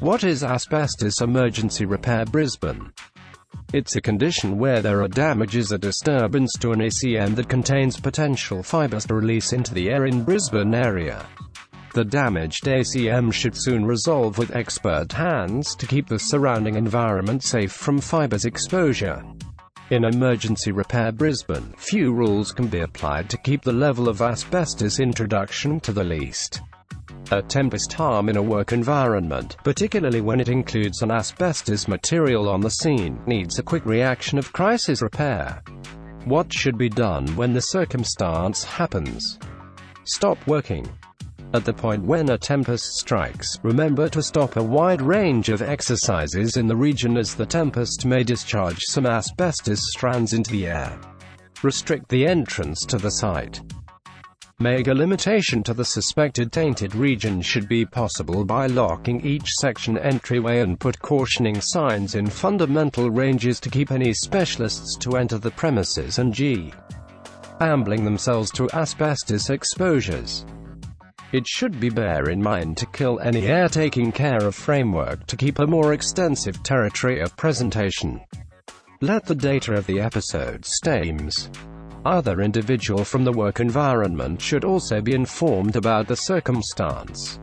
What is asbestos emergency repair Brisbane? It's a condition where there are damages or disturbance to an ACM that contains potential fibers to release into the air in Brisbane area. The damaged ACM should soon resolve with expert hands to keep the surrounding environment safe from fibers exposure. In emergency repair Brisbane, few rules can be applied to keep the level of asbestos introduction to the least. A tempest harm in a work environment, particularly when it includes an asbestos material on the scene, needs a quick reaction of crisis repair. What should be done when the circumstance happens? Stop working. At the point when a tempest strikes, remember to stop a wide range of exercises in the region as the tempest may discharge some asbestos strands into the air. Restrict the entrance to the site. Mega limitation to the suspected tainted region should be possible by locking each section entryway and put cautioning signs in fundamental ranges to keep any specialists to enter the premises and g. Ambling themselves to asbestos exposures. It should be bear in mind to kill any air taking care of framework to keep a more extensive territory of presentation. Let the data of the episode steams. Other individual from the work environment should also be informed about the circumstance.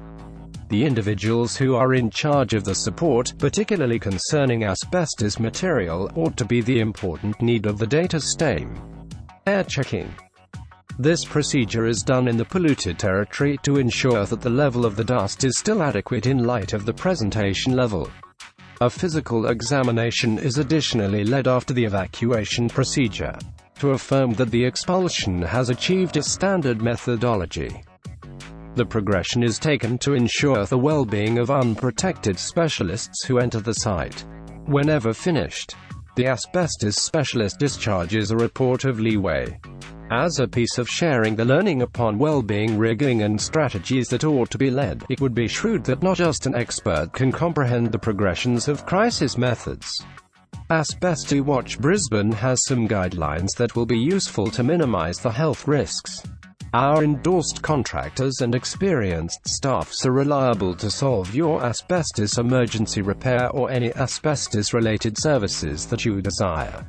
The individuals who are in charge of the support, particularly concerning asbestos material, ought to be the important need of the data stem. Air checking. This procedure is done in the polluted territory to ensure that the level of the dust is still adequate in light of the presentation level. A physical examination is additionally led after the evacuation procedure to affirm that the expulsion has achieved a standard methodology. The progression is taken to ensure the well-being of unprotected specialists who enter the site. Whenever finished, the asbestos specialist discharges a report of leeway. As a piece of sharing the learning upon well-being rigging and strategies that ought to be led, it would be shrewd that not just an expert can comprehend the progressions of crisis methods. Asbestos Watch Brisbane has some guidelines that will be useful to minimize the health risks. Our endorsed contractors and experienced staffs are reliable to solve your asbestos emergency repair or any asbestos related services that you desire.